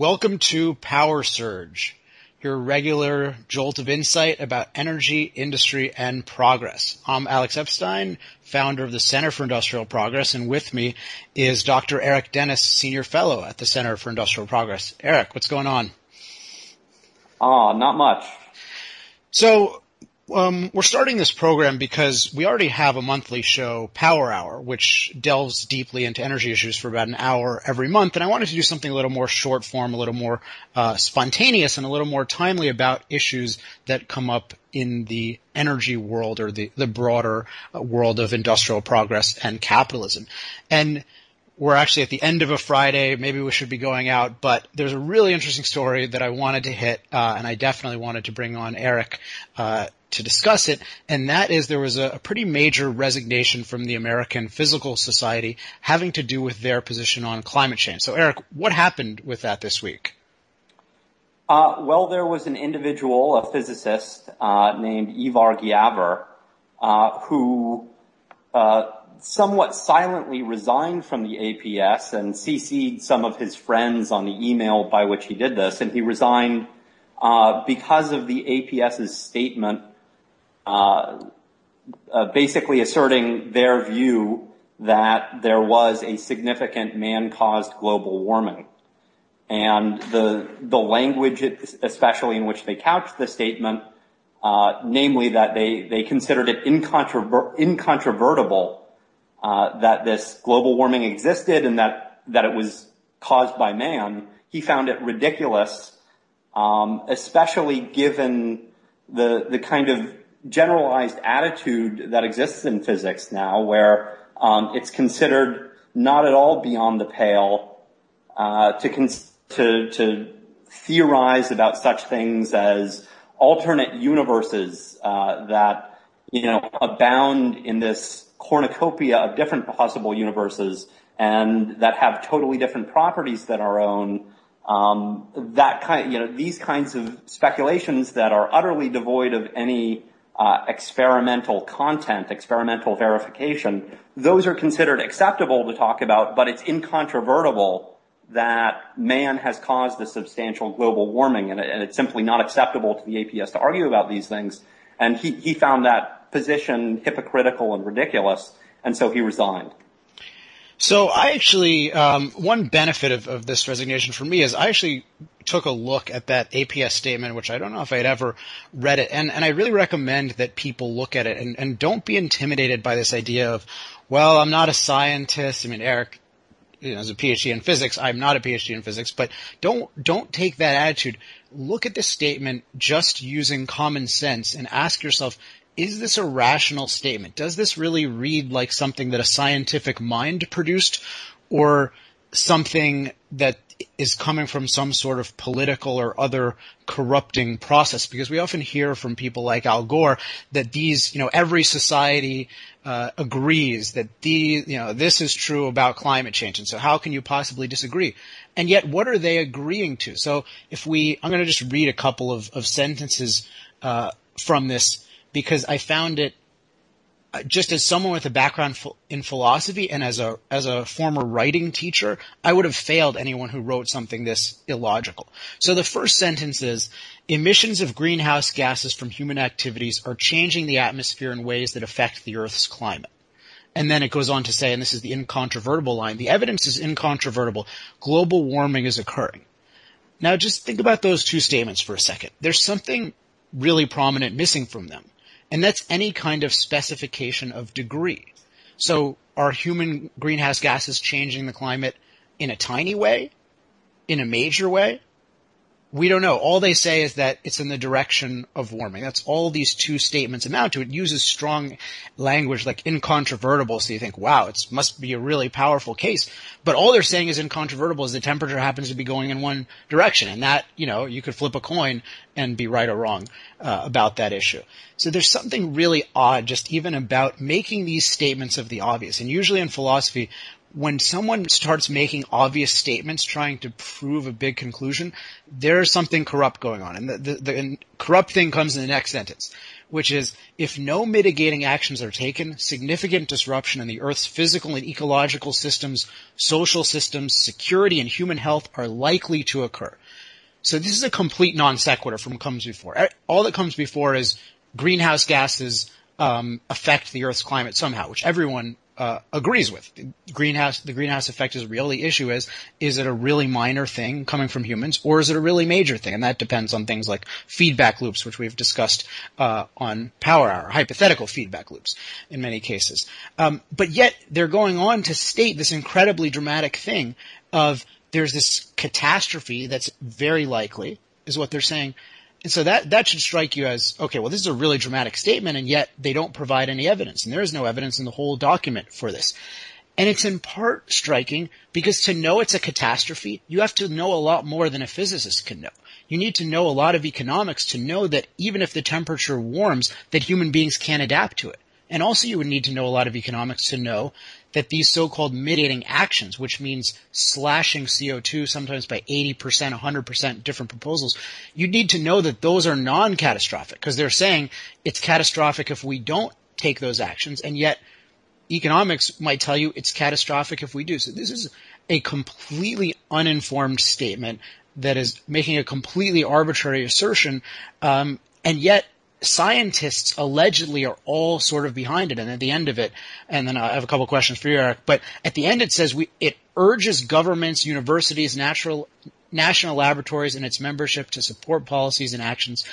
Welcome to Power Surge, your regular jolt of insight about energy, industry, and progress. I'm Alex Epstein, founder of the Center for Industrial Progress, and with me is Dr. Eric Dennis, Senior Fellow at the Center for Industrial Progress. Eric, what's going on? Ah, not much. So, um, we're starting this program because we already have a monthly show, Power Hour, which delves deeply into energy issues for about an hour every month. And I wanted to do something a little more short form, a little more uh, spontaneous, and a little more timely about issues that come up in the energy world or the, the broader uh, world of industrial progress and capitalism. And we're actually at the end of a Friday. Maybe we should be going out, but there's a really interesting story that I wanted to hit, uh, and I definitely wanted to bring on Eric uh, to discuss it. And that is there was a, a, pretty major resignation from the American Physical Society having to do with their position on climate change. So, Eric, what happened with that this week? Uh, well, there was an individual, a physicist uh, named Ivar Giaever, uh, who uh, somewhat silently resigned from the APS and CC'd some of his friends on the email by which he did this, and he resigned uh, because of the APS's statement uh, uh, basically asserting their view that there was a significant man-caused global warming. And the, the language, especially in which they couched the statement, namely that they, they considered it incontrover- incontrovertible that this global warming existed and that that it was caused by man, he found it ridiculous, um, especially given the the kind of generalized attitude that exists in physics now, where um, it's considered not at all beyond the pale uh, to, con- to to theorize about such things as alternate universes uh, that you know abound in this cornucopia of different possible universes and that have totally different properties than our own. Um, that kind, you know, these kinds of speculations that are utterly devoid of any uh, experimental content, experimental verification, those are considered acceptable to talk about, but it's incontrovertible that man has caused a substantial global warming, and, it, and it's simply not acceptable to the APS to argue about these things. And he, he found that position hypocritical and ridiculous, and so he resigned. So I actually, um, one benefit of, of, this resignation for me is I actually took a look at that APS statement, which I don't know if I'd ever read it, and, and I really recommend that people look at it and, and don't be intimidated by this idea of, well, I'm not a scientist. I mean, Eric, you know, as a PhD in physics, I'm not a PhD in physics, but don't don't take that attitude. Look at this statement just using common sense and ask yourself, is this a rational statement? Does this really read like something that a scientific mind produced or something that is coming from some sort of political or other corrupting process because we often hear from people like Al Gore that these, you know, every society uh, agrees that the, you know, this is true about climate change, and so how can you possibly disagree? And yet, what are they agreeing to? So, if we, I'm going to just read a couple of, of sentences uh, from this because I found it uh, just as someone with a background in philosophy and as a as a former writing teacher, I would have failed anyone who wrote something this illogical. So the first sentence is emissions of greenhouse gases from human activities are changing the atmosphere in ways that affect the Earth's climate. And then it goes on to say, and this is the incontrovertible line, the evidence is incontrovertible. Global warming is occurring. Now just think about those two statements for a second. There's something really prominent missing from them. And that's any kind of specification of degree. So are human greenhouse gases changing the climate in a tiny way? In a major way? We don't know. All they say is that it's in the direction of warming. That's all these two statements amount to. It uses strong language like incontrovertible, so you think, wow, it must be a really powerful case. But all they're saying is incontrovertible is the temperature happens to be going in one direction. And that, you know, you could flip a coin and be right or wrong uh, about that issue. So there's something really odd just even about making these statements of the obvious. And usually in philosophy, when someone starts making obvious statements trying to prove a big conclusion, there's something corrupt going on. And the, the, the corrupt thing comes in the next sentence. which is if no mitigating actions are taken, significant disruption in the Earth's physical and ecological systems, social systems, security, and human health are likely to occur. So this is a complete non sequitur from what comes before. All that comes before is greenhouse gases um, affect the Earth's climate somehow, which everyone uh, agrees with. Greenhouse, the greenhouse effect is real. The issue is, is it a really minor thing coming from humans, or is it a really major thing? And that depends on things like feedback loops, which we've discussed uh, on Power Hour, hypothetical feedback loops in many cases. Um, but yet they're going on to state this incredibly dramatic thing of there's this catastrophe that's very likely, is what they're saying. And so that, that should strike you as, okay, well, this is a really dramatic statement, and yet they don't provide any evidence. And there is no evidence in the whole document for this. And it's in part striking because to know it's a catastrophe, you have to know a lot more than a physicist can know. You need to know a lot of economics to know that even if the temperature warms, that human beings can't adapt to it. And also you would need to know a lot of economics to know that these so-called mitigating actions, which means slashing CO2 sometimes by 80%, 100% different proposals, you need to know that those are non-catastrophic because they're saying it's catastrophic if we don't take those actions and yet economics might tell you it's catastrophic if we do. So this is a completely uninformed statement that is making a completely arbitrary assertion, um, and yet scientists allegedly are all sort of behind it. And at the end of it, and then I have a couple questions for you, Eric, but at the end it says we, it urges governments, universities, natural, national laboratories and its membership to support policies and actions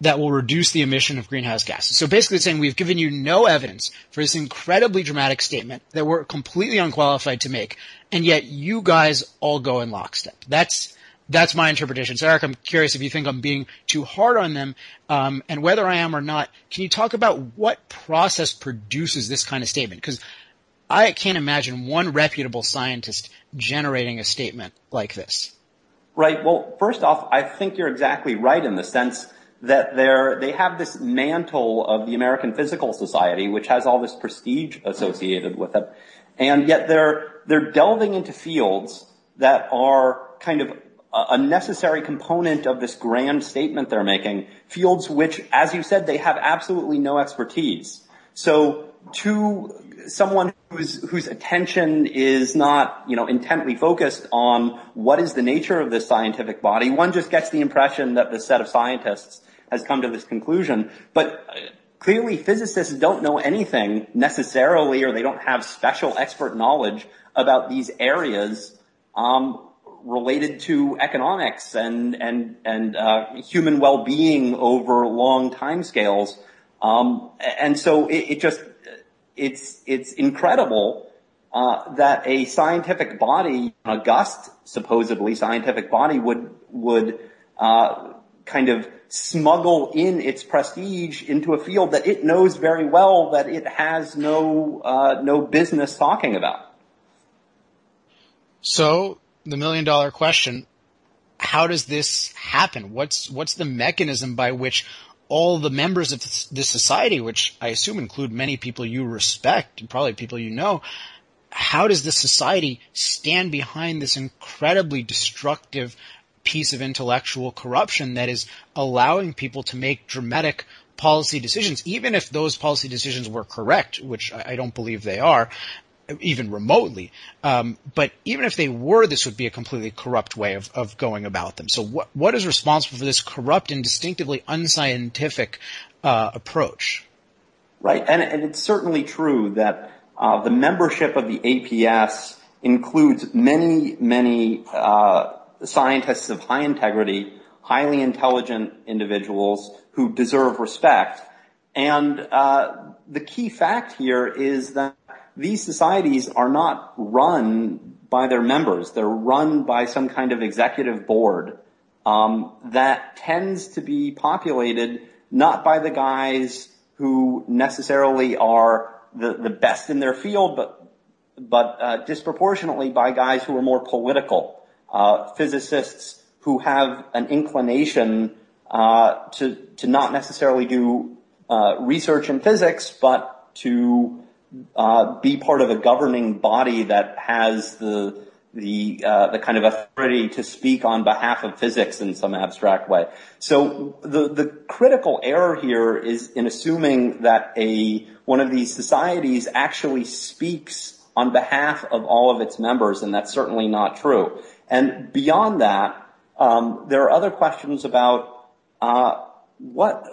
that will reduce the emission of greenhouse gases. So basically saying we've given you no evidence for this incredibly dramatic statement that we're completely unqualified to make, and yet you guys all go in lockstep. That's that's my interpretation. So Eric, I'm curious if you think I'm being too hard on them, um, and whether I am or not. Can you talk about what process produces this kind of statement? Because I can't imagine one reputable scientist generating a statement like this. Right. Well, first off, I think you're exactly right in the sense that they're, they have this mantle of the American Physical Society, which has all this prestige associated with it. And yet they're, they're delving into fields that are kind of a necessary component of this grand statement they're making, fields which, as you said, they have absolutely no expertise. So to someone whose, whose attention is not, you know, intently focused on what is the nature of this scientific body, one just gets the impression that this set of scientists has come to this conclusion. But uh, clearly physicists don't know anything necessarily or they don't have special expert knowledge about these areas um, related to economics and and and uh, human well-being over long timescales. Um, and so it, it, just it's it's incredible uh, that a scientific body, an august supposedly scientific body, would would uh, kind of smuggle in its prestige into a field that it knows very well that it has no uh, no business talking about. So the million dollar question, how does this happen? What's, what's the mechanism by which all the members of this society, which I assume include many people you respect and probably people you know, how does this society stand behind this incredibly destructive piece of intellectual corruption that is allowing people to make dramatic policy decisions, even if those policy decisions were correct, which I don't believe they are, even remotely. Um, but even if they were, this would be a completely corrupt way of, of going about them. So what what is responsible for this corrupt and distinctively unscientific uh, approach? Right, and, and it's certainly true that uh, the membership of the APS includes many, many uh, scientists of high integrity, highly intelligent individuals who deserve respect. And uh, the key fact here is that these societies are not run by their members. They're run by some kind of executive board um, that tends to be populated not by the guys who necessarily are the, the best in their field, but but uh, disproportionately by guys who are more political, uh, physicists who have an inclination uh, to to not necessarily do uh, research in physics, but to uh, be part of a governing body that has the the uh, the kind of authority to speak on behalf of physics in some abstract way. So the the critical error here is in assuming that a one of these societies actually speaks on behalf of all of its members, and that's certainly not true. And beyond that, um, there are other questions about uh, what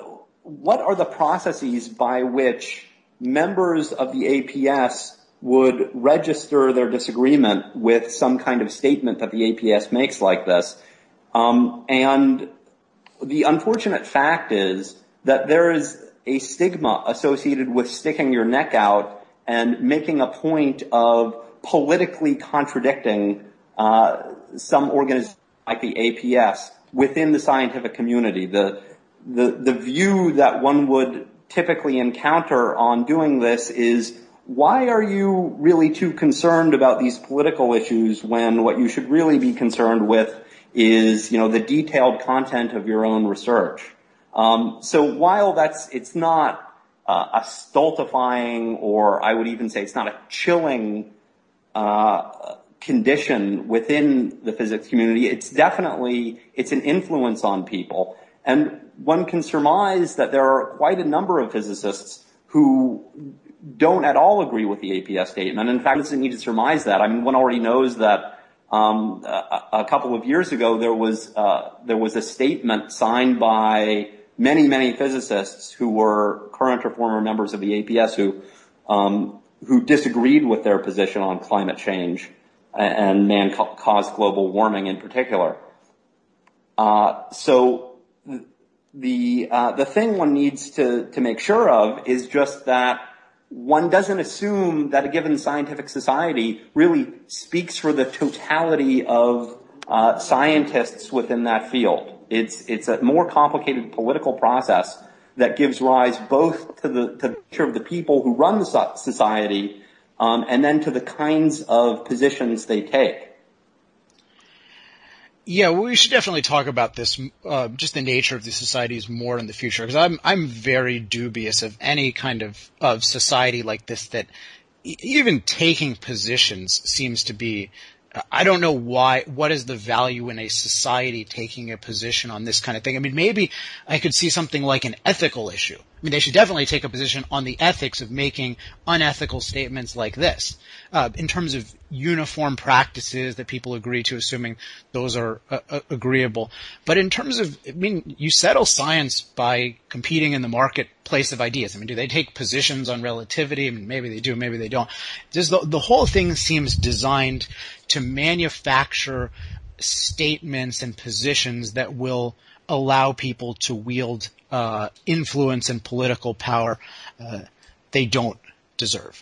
what are the processes by which members of the APS would register their disagreement with some kind of statement that the APS makes like this. Um, and the unfortunate fact is that there is a stigma associated with sticking your neck out and making a point of politically contradicting uh, some organization like the APS within the scientific community. The, view that one would typically encounter on doing this is why are you really too concerned about these political issues when what you should really be concerned with is, you know, the detailed content of your own research? Um, so while that's, it's not uh, a stultifying or I would even say it's not a chilling uh, condition within the physics community, it's definitely, it's an influence on people. And one can surmise that there are quite a number of physicists who don't at all agree with the APS statement. In fact, it doesn't need to surmise that. I mean, one already knows that um, a, couple of years ago there was uh, there was a statement signed by many many physicists who were current or former members of the APS who um, who disagreed with their position on climate change and man-caused global warming in particular. Uh, so the uh, the thing one needs to to make sure of is just that one doesn't assume that a given scientific society really speaks for the totality of uh, scientists within that field. It's it's a more complicated political process that gives rise both to the to the nature of the people who run the society, um, and then to the kinds of positions they take. Yeah, we should definitely talk about this, uh, just the nature of the societies more in the future, because I'm I'm very dubious of any kind of of society like this that even taking positions seems to be I don't know why, what is the value in a society taking a position on this kind of thing? I mean, maybe I could see something like an ethical issue. I mean, they should definitely take a position on the ethics of making unethical statements like this. Uh, in terms of uniform practices that people agree to, assuming those are uh, uh, agreeable. But in terms of, I mean, you settle science by competing in the marketplace of ideas. I mean, do they take positions on relativity? I mean, maybe they do, maybe they don't. Just the, the whole thing seems designed to manufacture statements and positions that will allow people to wield uh, influence and political power uh, they don't deserve.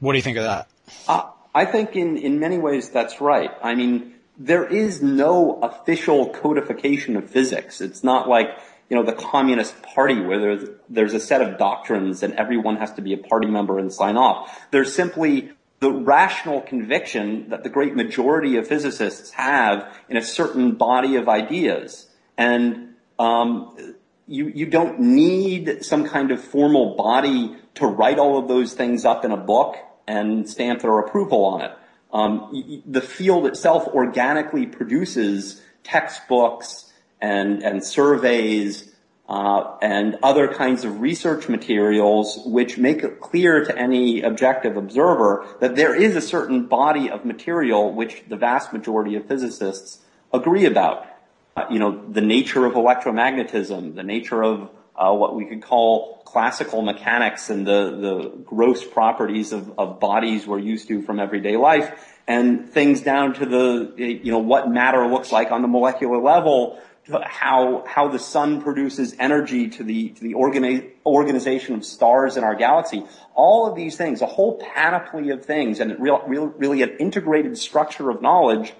What do you think of that? Uh, I think in, in many ways that's right. I mean, there is no official codification of physics. It's not like, you know, the Communist Party where there's, there's a set of doctrines and everyone has to be a party member and sign off. There's simply the rational conviction that the great majority of physicists have in a certain body of ideas. And um, you, don't need some kind of formal body to write all of those things up in a book and stamp their approval on it. Um, the field itself organically produces textbooks and, and surveys uh, and other kinds of research materials which make it clear to any objective observer that there is a certain body of material which the vast majority of physicists agree about. Uh, you know, the nature of electromagnetism, the nature of uh, what we could call classical mechanics and the, the gross properties of, of bodies we're used to from everyday life and things down to the, you know, what matter looks like on the molecular level, how, how the sun produces energy to the, to the organi- organization of stars in our galaxy. All of these things, a whole panoply of things and real, real, really an integrated structure of knowledge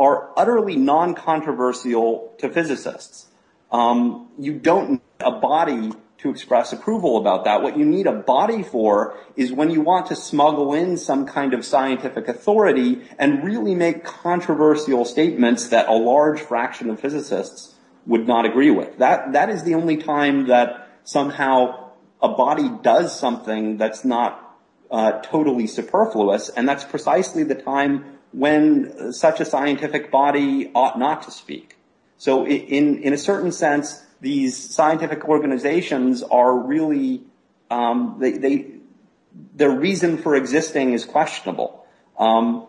are utterly non-controversial to physicists. Um, you don't need a body to express approval about that. What you need a body for is when you want to smuggle in some kind of scientific authority and really make controversial statements that a large fraction of physicists would not agree with. That, that is the only time that somehow a body does something that's not uh, totally superfluous, and that's precisely the time when such a scientific body ought not to speak. So in, in a certain sense, these scientific organizations are really, um, they, they, their reason for existing is questionable. Um,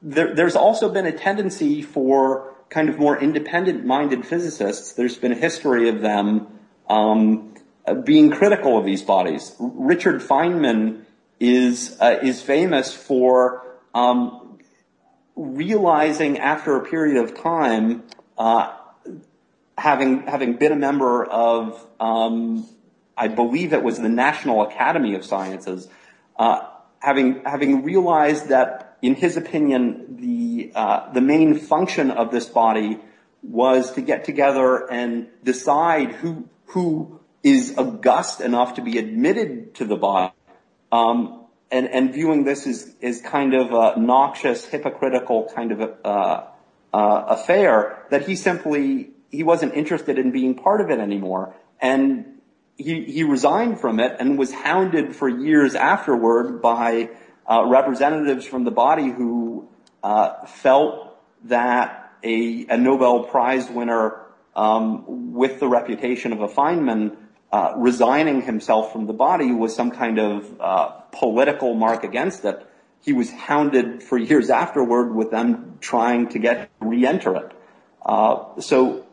there, there's also been a tendency for kind of more independent-minded physicists. There's been a history of them um, being critical of these bodies. Richard Feynman is uh, is famous for um, realizing after a period of time, uh, having having been a member of, um, I believe it was the National Academy of Sciences, uh, having having realized that, in his opinion, the uh, the main function of this body was to get together and decide who who is august enough to be admitted to the body, um, and, and viewing this as, as kind of a noxious, hypocritical kind of a, uh, uh, affair, that he simply he wasn't interested in being part of it anymore, and he he resigned from it and was hounded for years afterward by uh, representatives from the body who uh, felt that a, a Nobel Prize winner um, with the reputation of a Feynman uh, resigning himself from the body was some kind of uh, political mark against it. He was hounded for years afterward with them trying to get re-enter it. Uh, so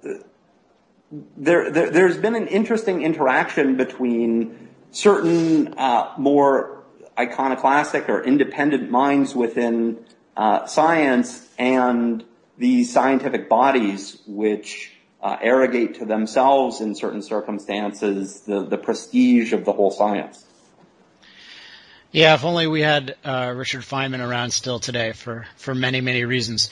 there, there, there's been an interesting interaction between certain more iconoclastic or independent minds within science and the scientific bodies which arrogate to themselves in certain circumstances the, the prestige of the whole science. Yeah, if only we had uh, Richard Feynman around still today for, for many, many reasons.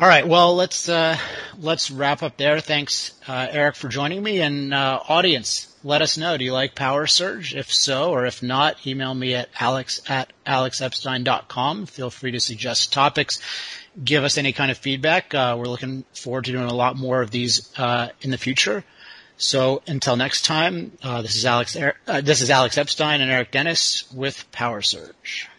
All right, well let's uh, let's wrap up there. Thanks, uh, Eric, for joining me. And uh, audience, let us know. Do you like Power Surge? If so, or if not, email me at alex at alexepstein.com. Feel free to suggest topics give us any kind of feedback. Uh, we're looking forward to doing a lot more of these uh, in the future. So until next time, uh, this is Alex. Uh, this is Alex Epstein and Eric Dennis with Power Surge.